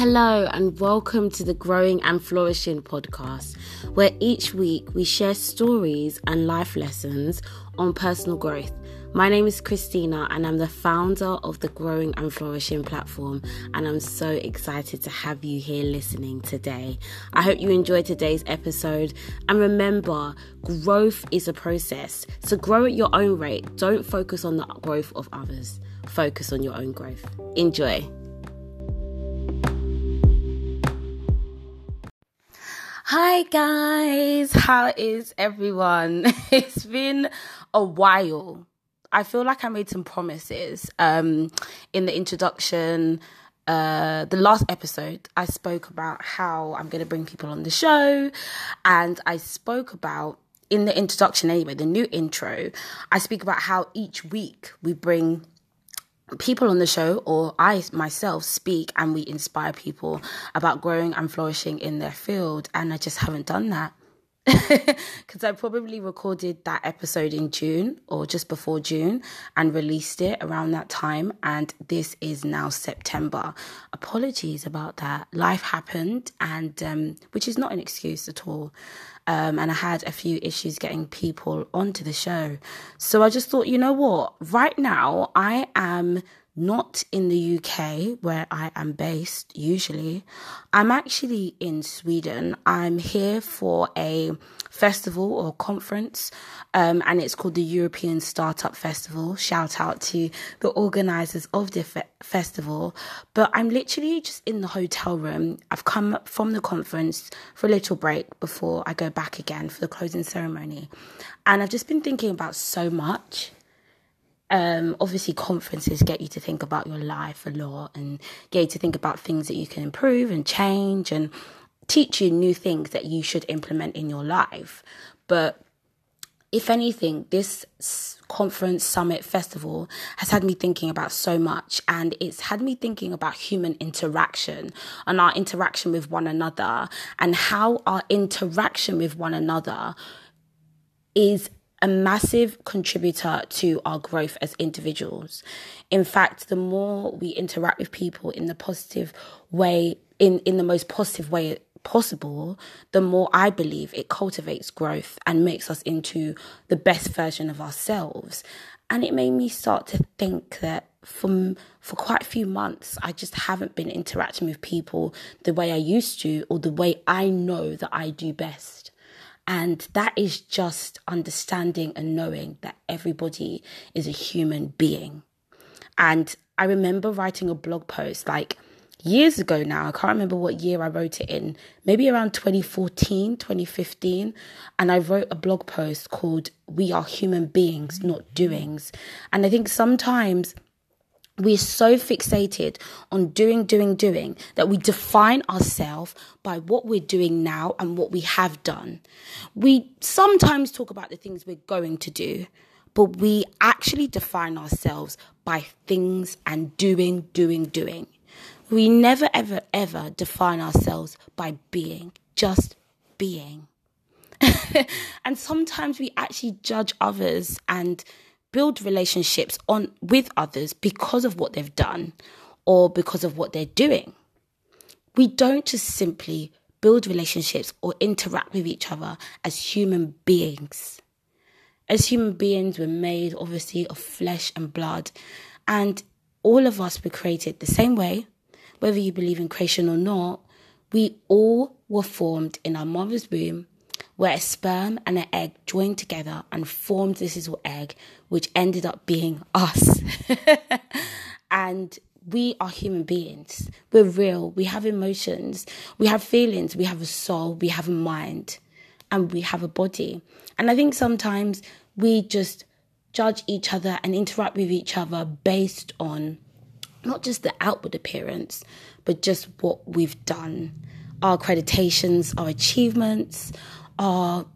Hello, and welcome to the Growing and Flourishing podcast, where each week we share stories and life lessons on personal growth. My name is Christina, and I'm the founder of the Growing and Flourishing platform, and I'm so excited to have you here listening today. I hope you enjoyed today's episode, and remember, growth is a process, so grow at your own rate. Don't focus on the growth of others, focus on your own growth. Enjoy. Hi guys, how is everyone? It's been a while. I feel like I made some promises um in the introduction uh the last episode I spoke about how I'm going to bring people on the show and I spoke about in the introduction anyway, the new intro, I speak about how each week we bring people on the show or I myself speak and we inspire people about growing and flourishing in their field and I just haven't done that because I probably recorded that episode in June or just before June and released it around that time. And this is now September. Apologies about that. Life happened, and um, which is not an excuse at all. Um, and I had a few issues getting people onto the show. So I just thought, you know what? Right now, I am not in the UK where I am based usually. I'm actually in Sweden. I'm here for a festival or conference, um, and it's called the European Startup Festival. Shout out to the organizers of the fe- festival. But I'm literally just in the hotel room. I've come from the conference for a little break before I go back again for the closing ceremony. And I've just been thinking about so much um, obviously conferences get you to think about your life a lot and get you to think about things that you can improve and change and teach you new things that you should implement in your life. But if anything, this conference, summit, festival has had me thinking about so much, and it's had me thinking about human interaction and our interaction with one another, and how our interaction with one another is a massive contributor to our growth as individuals. In fact, the more we interact with people in the positive way, in, in the most positive way possible, the more I believe it cultivates growth and makes us into the best version of ourselves. And it made me start to think that for for quite a few months I just haven't been interacting with people the way I used to or the way I know that I do best. And that is just understanding and knowing that everybody is a human being. And I remember writing a blog post like years ago now. I can't remember what year I wrote it in, maybe around 2014, 2015. And I wrote a blog post called We Are Human Beings, Not Doings. And I think sometimes we're so fixated on doing, doing, doing that we define ourselves by what we're doing now and what we have done. We sometimes talk about the things we're going to do, but we actually define ourselves by things and doing, doing, doing. We never, ever, ever define ourselves by being, just being. and sometimes we actually judge others and build relationships on with others because of what they've done or because of what they're doing. We don't just simply build relationships or interact with each other as human beings. As human beings, we're made obviously of flesh and blood, and all of us were created the same way, whether you believe in creation or not. We all were formed in our mother's womb where a sperm and an egg joined together and formed this little egg, which ended up being us. and we are human beings. We're real. We have emotions. We have feelings. We have a soul. We have a mind. And we have a body. And I think sometimes we just judge each other and interact with each other based on not just the outward appearance, but just what we've done, our accreditations, our achievements, our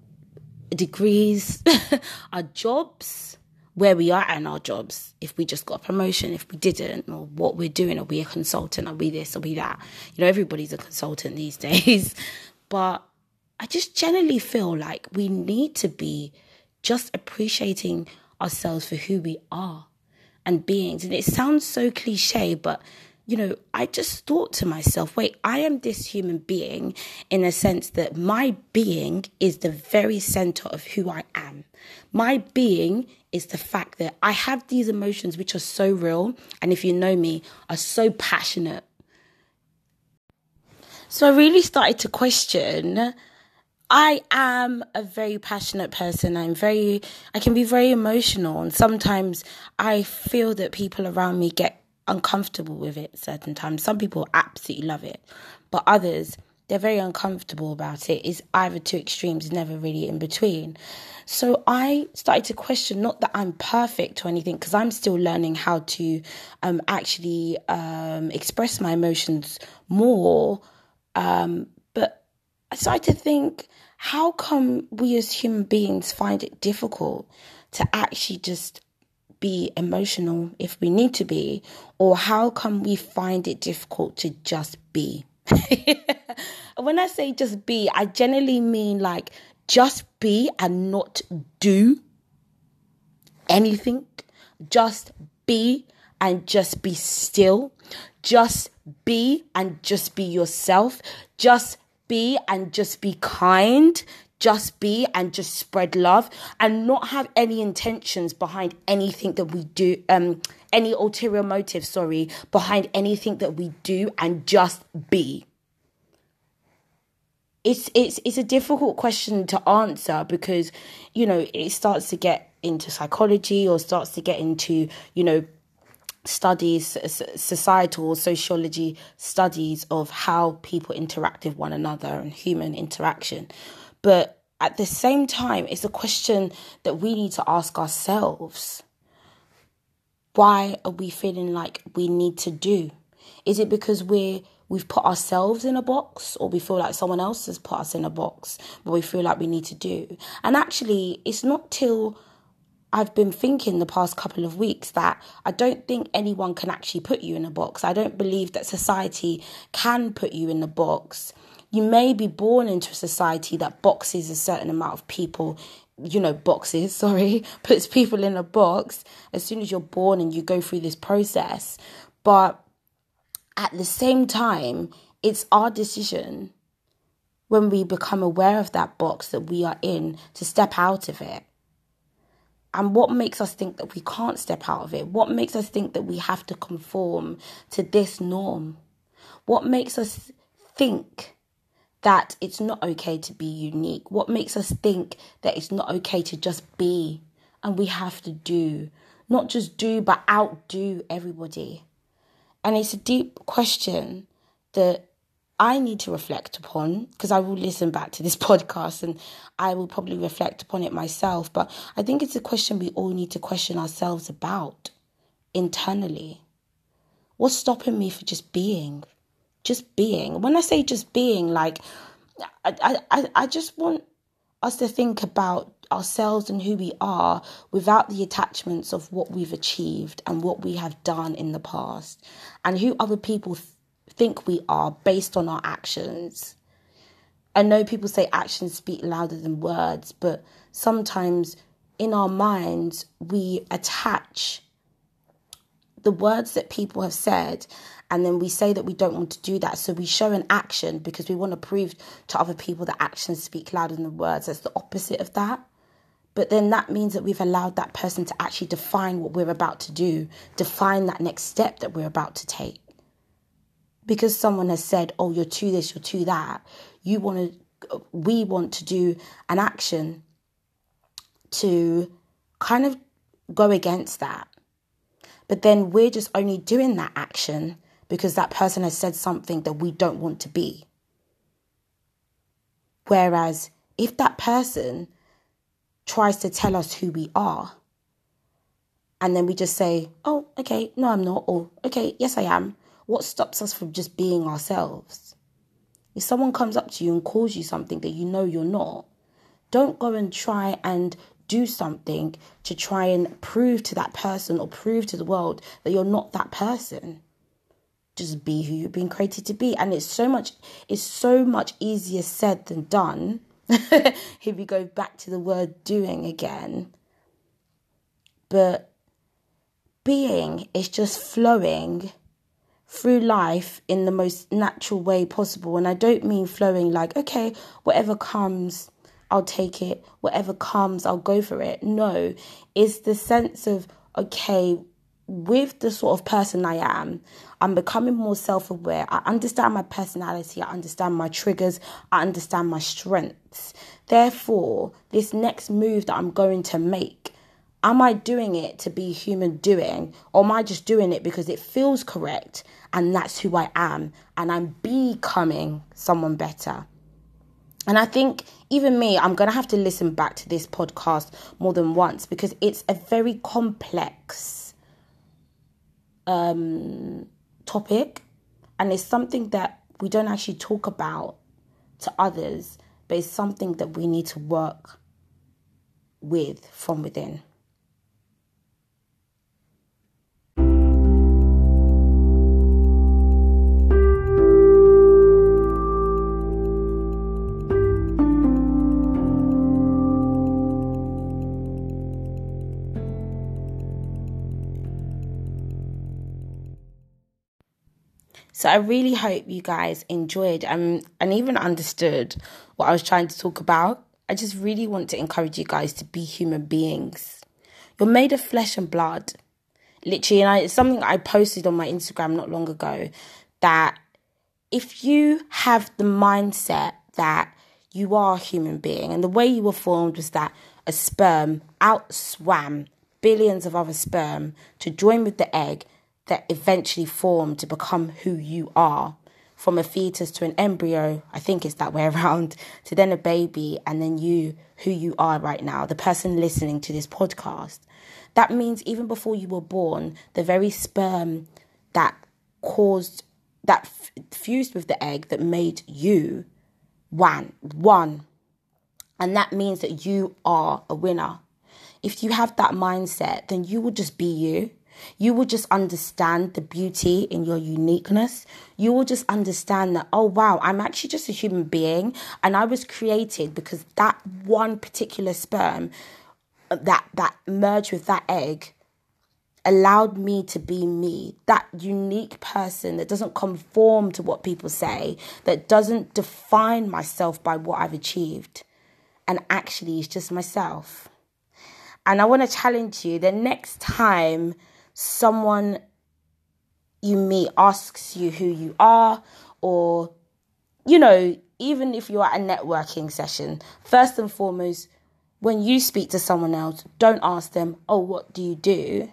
degrees, our jobs, where we are and our jobs, if we just got a promotion, if we didn't, or what we're doing, are we a consultant, are we this, are we that? You know, everybody's a consultant these days. But I just generally feel like we need to be just appreciating ourselves for who we are and beings. And it sounds so cliche, but you know, I just thought to myself, wait, I am this human being in a sense that my being is the very center of who I am. My being is the fact that I have these emotions which are so real, and if you know me, are so passionate. So I really started to question. I am a very passionate person. I'm very, I can be very emotional, and sometimes I feel that people around me get uncomfortable with it certain times. Some people absolutely love it, but others they're very uncomfortable about it. It's either two extremes, never really in between. So I started to question not that I'm perfect or anything, because I'm still learning how to um, actually um, express my emotions more. Um, but I started to think, how come we as human beings find it difficult to actually just be emotional if we need to be? Or how come we find it difficult to just be? when I say just be, I generally mean like just be and not do anything. Just be and just be still. Just be and just be yourself. Just be and just be kind just be and just spread love and not have any intentions behind anything that we do um any ulterior motive sorry behind anything that we do and just be. It's it's it's a difficult question to answer because you know it starts to get into psychology or starts to get into you know studies societal sociology studies of how people interact with one another and human interaction but at the same time, it's a question that we need to ask ourselves. Why are we feeling like we need to do? Is it because we're we've put ourselves in a box or we feel like someone else has put us in a box but we feel like we need to do and actually it's not till I've been thinking the past couple of weeks that I don't think anyone can actually put you in a box. I don't believe that society can put you in a box you may be born into a society that boxes a certain amount of people you know boxes sorry puts people in a box as soon as you're born and you go through this process. But at the same time it's our decision when we become aware of that box that we are in to step out of it. And what makes us think that we can't step out of it? What makes us think that we have to conform to this norm? What makes us think that it's not okay to be unique? What makes us think that it's not okay to just be and we have to do? Not just do, but outdo everybody. And it's a deep question that I need to reflect upon because I will listen back to this podcast and I will probably reflect upon it myself. But I think it's a question we all need to question ourselves about internally. What's stopping me for just being? Just being. When I say just being, like, I, I, I just want us to think about ourselves and who we are without the attachments of what we've achieved and what we have done in the past and who other people th- think we are based on our actions. I know people say actions speak louder than words, but sometimes in our minds we attach the words that people have said and then we say that we don't want to do that. So we show an action because we want to prove to other people that actions speak louder than words. That's the opposite of that. But then that means that we've allowed that person to actually define what we're about to do, define that next step that we're about to take. Because someone has said, oh, you're to this, you're to that, you want to, we want to do an action to kind of go against that. But then we're just only doing that action because that person has said something that we don't want to be. Whereas if that person tries to tell us who we are, and then we just say, oh, okay, no, I'm not, or okay, yes, I am, what stops us from just being ourselves? If someone comes up to you and calls you something that you know you're not, don't go and try and do something to try and prove to that person or prove to the world that you're not that person. Just be who you've been created to be. And it's so much it's so much easier said than done if we go back to the word doing again. But being is just flowing through life in the most natural way possible. And I don't mean flowing like, okay, whatever comes, I'll take it. Whatever comes, I'll go for it. No, it's the sense of, okay, with the sort of person I am, I'm becoming more self aware. I understand my personality, I understand my triggers, I understand my strengths. Therefore, this next move that I'm going to make, am I doing it to be human doing, or am I just doing it because it feels correct and that's who I am and I'm becoming someone better? And I think even me, I'm going to have to listen back to this podcast more than once because it's a very complex um, topic and it's something that we don't actually talk about to others, but it's something that we need to work with from within. So I really hope you guys enjoyed and, and even understood what I was trying to talk about. I just really want to encourage you guys to be human beings. You're made of flesh and blood. Literally, and I, it's something I posted on my Instagram not long ago that if you have the mindset that you are a human being and the way you were formed was that a sperm outswam billions of other sperm to join with the egg that eventually form to become who you are from a fetus to an embryo, I think it's that way around, to then a baby, and then you, who you are right now, the person listening to this podcast. That means even before you were born, the very sperm that caused, that f- fused with the egg that made you one, one. And that means that you are a winner. If you have that mindset, then you will just be you you will just understand the beauty in your uniqueness. You will just understand that, oh, wow, I'm actually just a human being and I was created because that one particular sperm uh, that, that merged with that egg allowed me to be me, that unique person that doesn't conform to what people say, that doesn't define myself by what I've achieved, and actually is just myself. And I want to challenge you the next time someone you meet asks you who you are, or, you know, even if you're at a networking session, first and foremost, when you speak to someone else, don't ask them, oh, what do you do?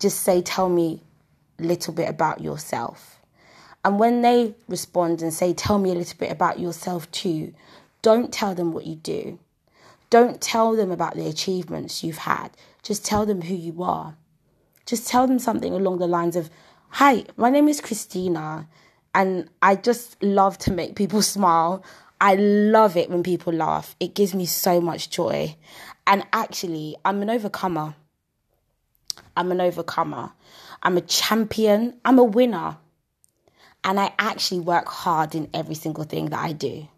Just say, tell me a little bit about yourself. And when they respond and say, tell me a little bit about yourself too, don't tell them what you do. Don't tell them about the achievements you've had. Just tell them who you are just tell them something along the lines of, Hi, my name is Christina, and I just love to make people smile. I love it when people laugh. It gives me so much joy. And actually, I'm an overcomer. I'm an overcomer. I'm a champion. I'm a winner. And I actually work hard in every single thing that I do.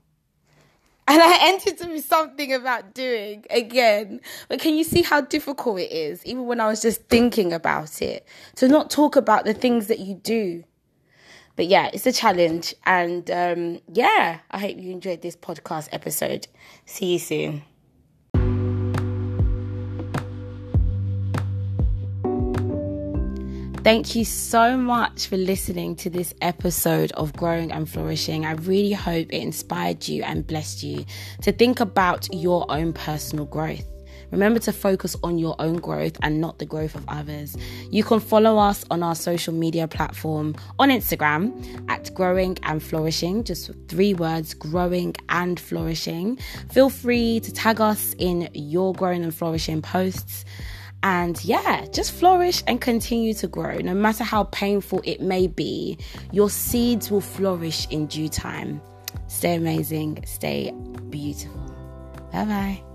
And I entered to be something about doing again. But can you see how difficult it is, even when I was just thinking about it, to not talk about the things that you do? But yeah, it's a challenge. And um, yeah, I hope you enjoyed this podcast episode. See you soon. Thank you so much for listening to this episode of Growing and Flourishing. I really hope it inspired you and blessed you to think about your own personal growth. Remember to focus on your own growth and not the growth of others. You can follow us on our social media platform on Instagram at Growing and Flourishing, just three words growing and flourishing. Feel free to tag us in your growing and flourishing posts. And yeah, just flourish and continue to grow. No matter how painful it may be, your seeds will flourish in due time. Stay amazing, stay beautiful. Bye bye.